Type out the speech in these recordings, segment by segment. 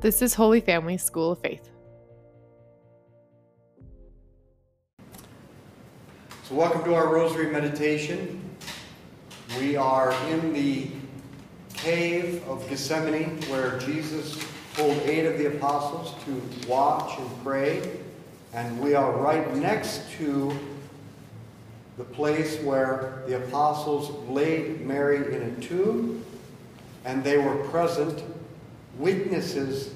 This is Holy Family School of Faith. So, welcome to our Rosary meditation. We are in the cave of Gethsemane where Jesus told eight of the apostles to watch and pray. And we are right next to the place where the apostles laid Mary in a tomb and they were present witnesses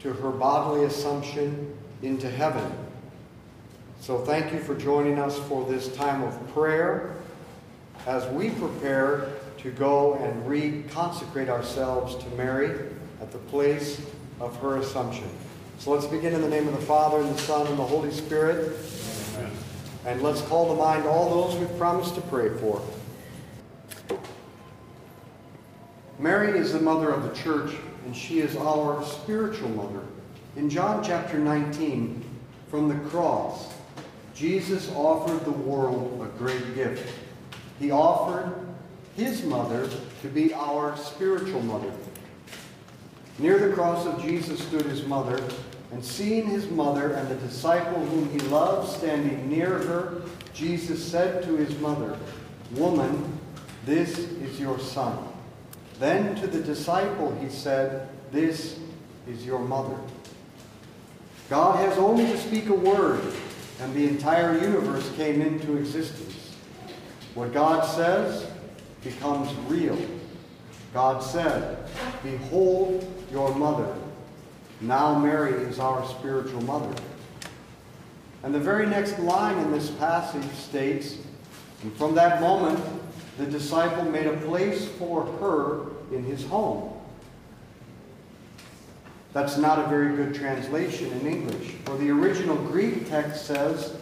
to her bodily assumption into heaven. So thank you for joining us for this time of prayer as we prepare to go and reconsecrate ourselves to Mary at the place of her assumption. So let's begin in the name of the Father, and the Son, and the Holy Spirit. Amen. And let's call to mind all those we've promised to pray for. Mary is the mother of the church, and she is our spiritual mother. In John chapter 19, from the cross, Jesus offered the world a great gift. He offered his mother to be our spiritual mother. Near the cross of Jesus stood his mother, and seeing his mother and the disciple whom he loved standing near her, Jesus said to his mother, Woman, this is your son. Then to the disciple he said, This is your mother. God has only to speak a word, and the entire universe came into existence. What God says becomes real. God said, Behold your mother. Now Mary is our spiritual mother. And the very next line in this passage states, And from that moment, the disciple made a place for her in his home. That's not a very good translation in English. For the original Greek text says,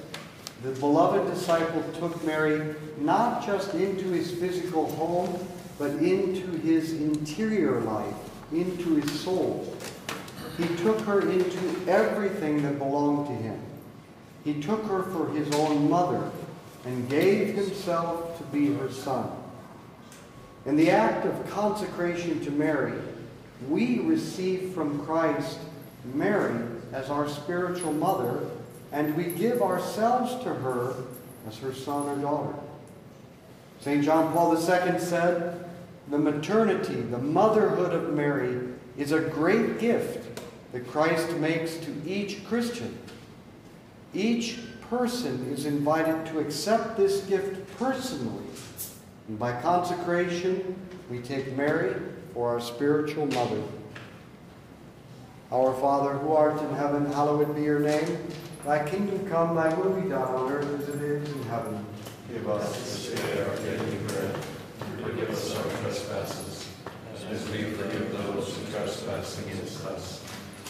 the beloved disciple took Mary not just into his physical home, but into his interior life, into his soul. He took her into everything that belonged to him. He took her for his own mother and gave himself to be her son. In the act of consecration to Mary, we receive from Christ Mary as our spiritual mother, and we give ourselves to her as her son or daughter. St. John Paul II said, The maternity, the motherhood of Mary, is a great gift that Christ makes to each Christian. Each person is invited to accept this gift personally and by consecration, we take Mary for our spiritual mother. Our Father, who art in heaven, hallowed be your name. Thy kingdom come, thy will be done on earth as it is in heaven. Give us this day our daily bread. Forgive us our trespasses, as we forgive those who trespass against us.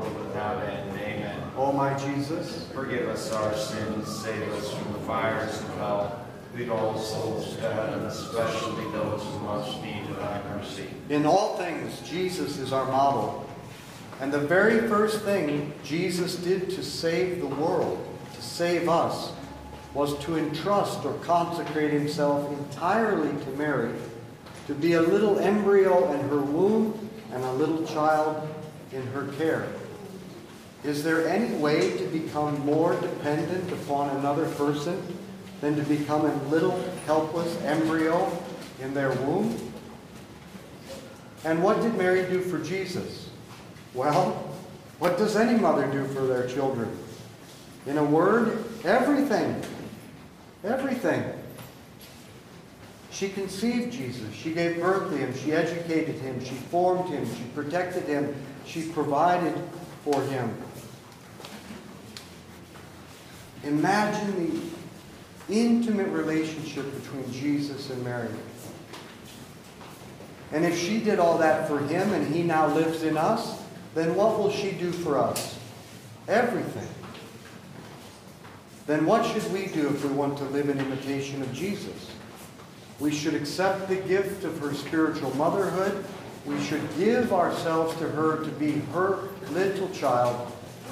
without end. Amen. O my Jesus, Forgive us our sins, save us from the fires of hell. Lead all souls to heaven, especially those who most need of thy mercy. in all things, Jesus is our model. And the very first thing Jesus did to save the world, to save us, was to entrust or consecrate himself entirely to Mary, to be a little embryo in her womb and a little child in her care. Is there any way to become more dependent upon another person than to become a little helpless embryo in their womb? And what did Mary do for Jesus? Well, what does any mother do for their children? In a word, everything. Everything. She conceived Jesus. She gave birth to him. She educated him. She formed him. She protected him. She provided for him. Imagine the intimate relationship between Jesus and Mary. And if she did all that for him and he now lives in us, then what will she do for us? Everything. Then what should we do if we want to live in imitation of Jesus? We should accept the gift of her spiritual motherhood. We should give ourselves to her to be her little child.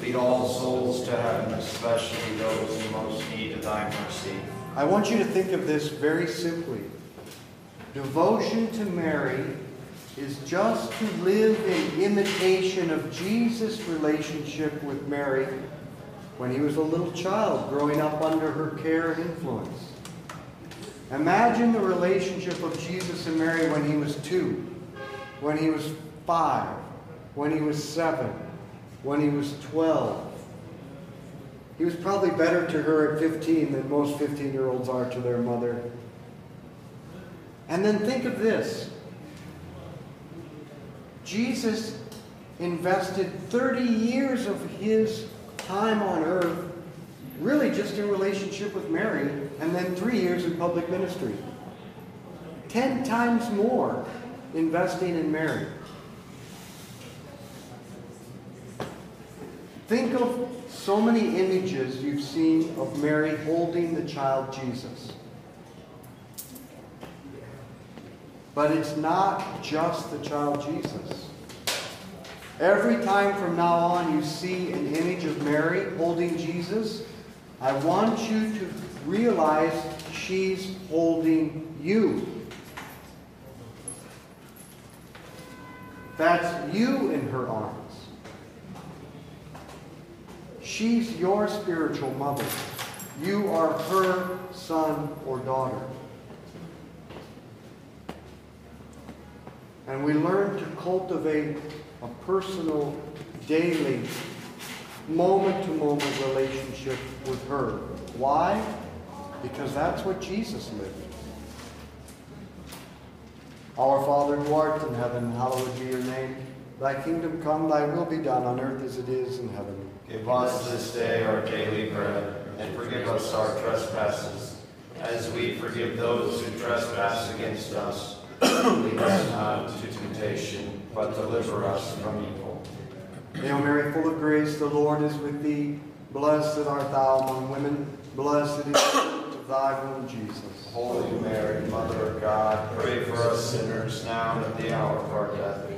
Lead all souls to heaven, especially those in most need of thy mercy. I want you to think of this very simply. Devotion to Mary is just to live in imitation of Jesus' relationship with Mary when he was a little child growing up under her care and influence. Imagine the relationship of Jesus and Mary when he was two, when he was five, when he was seven, when he was 12. He was probably better to her at 15 than most 15 year olds are to their mother. And then think of this Jesus invested 30 years of his time on earth really just in relationship with Mary, and then three years in public ministry. Ten times more investing in Mary. Think of so many images you've seen of Mary holding the child Jesus. But it's not just the child Jesus. Every time from now on you see an image of Mary holding Jesus, I want you to realize she's holding you. That's you in her arms. She's your spiritual mother. You are her son or daughter. And we learn to cultivate a personal, daily, moment to moment relationship with her. Why? Because that's what Jesus lived. Our Father who art in heaven, hallowed be your name. Thy kingdom come, thy will be done on earth as it is in heaven. Give us this day our daily bread, and forgive us our trespasses, as we forgive those who trespass against us. Lead us not into temptation, but deliver us from evil. Hail Mary, full of grace, the Lord is with thee. Blessed art thou among women. Blessed is the fruit of thy womb, Jesus. Holy Mary, Mother of God, pray for us sinners now and at the hour of our death.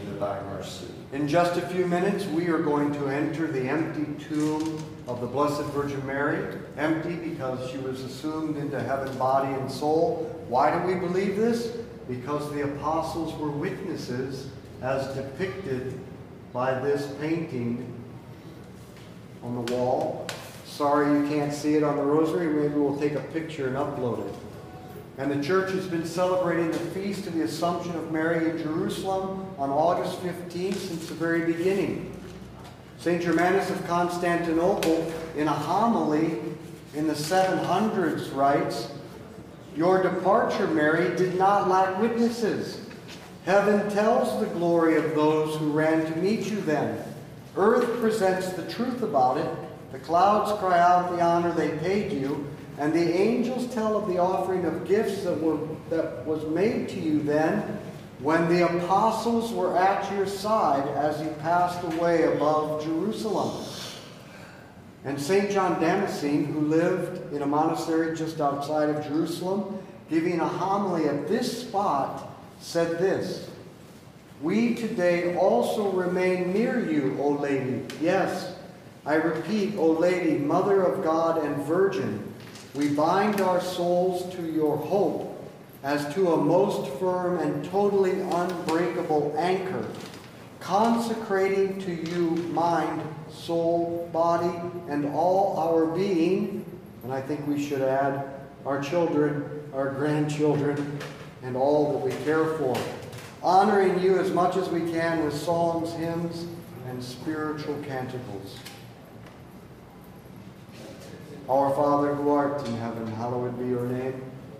mercy. In just a few minutes, we are going to enter the empty tomb of the Blessed Virgin Mary. Empty because she was assumed into heaven, body and soul. Why do we believe this? Because the apostles were witnesses as depicted by this painting on the wall. Sorry you can't see it on the rosary. Maybe we'll take a picture and upload it. And the church has been celebrating the feast of the Assumption of Mary in Jerusalem on August 15th since the very beginning. St. Germanus of Constantinople, in a homily in the 700s, writes Your departure, Mary, did not lack witnesses. Heaven tells the glory of those who ran to meet you then. Earth presents the truth about it. The clouds cry out the honor they paid you. And the angels tell of the offering of gifts that, were, that was made to you then when the apostles were at your side as he passed away above Jerusalem. And St. John Damascene, who lived in a monastery just outside of Jerusalem, giving a homily at this spot, said this We today also remain near you, O Lady. Yes, I repeat, O Lady, Mother of God and Virgin. We bind our souls to your hope as to a most firm and totally unbreakable anchor, consecrating to you mind, soul, body, and all our being, and I think we should add our children, our grandchildren, and all that we care for, honoring you as much as we can with psalms, hymns, and spiritual canticles. Our Father who art in heaven, hallowed be your name.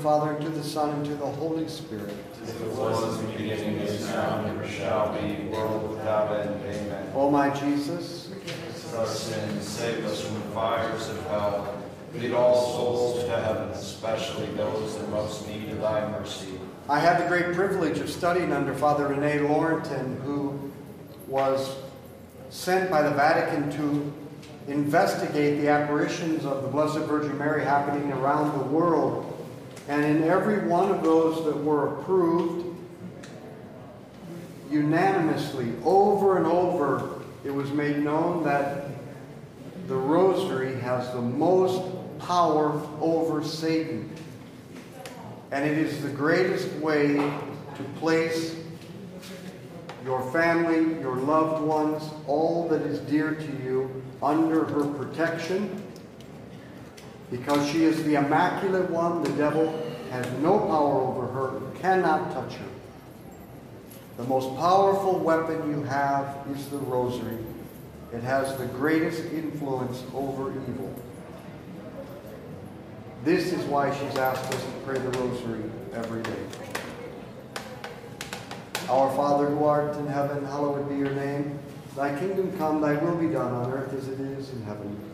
Father, and to the Son, and to the Holy Spirit. As it was in the beginning, is now, and ever shall be, world without end. Amen. O my Jesus, Forgive us our sins, save us from the fires of hell. Lead all souls to heaven, especially those in most need of thy mercy. I had the great privilege of studying under Father Rene Laurentin, who was sent by the Vatican to investigate the apparitions of the Blessed Virgin Mary happening around the world. And in every one of those that were approved, unanimously, over and over, it was made known that the rosary has the most power over Satan. And it is the greatest way to place your family, your loved ones, all that is dear to you under her protection. Because she is the Immaculate One, the devil has no power over her, cannot touch her. The most powerful weapon you have is the rosary. It has the greatest influence over evil. This is why she's asked us to pray the rosary every day. Our Father who art in heaven, hallowed be your name. Thy kingdom come, thy will be done on earth as it is in heaven.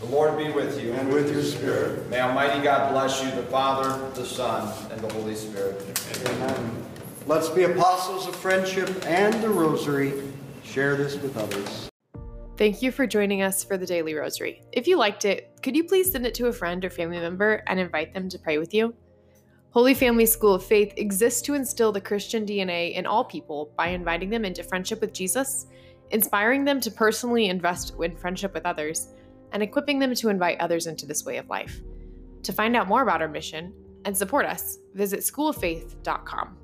The Lord be with you. And with your spirit. May Almighty God bless you, the Father, the Son, and the Holy Spirit. Amen. Let's be apostles of friendship and the rosary. Share this with others. Thank you for joining us for the Daily Rosary. If you liked it, could you please send it to a friend or family member and invite them to pray with you? Holy Family School of Faith exists to instill the Christian DNA in all people by inviting them into friendship with Jesus, inspiring them to personally invest in friendship with others, and equipping them to invite others into this way of life. To find out more about our mission and support us, visit schooloffaith.com.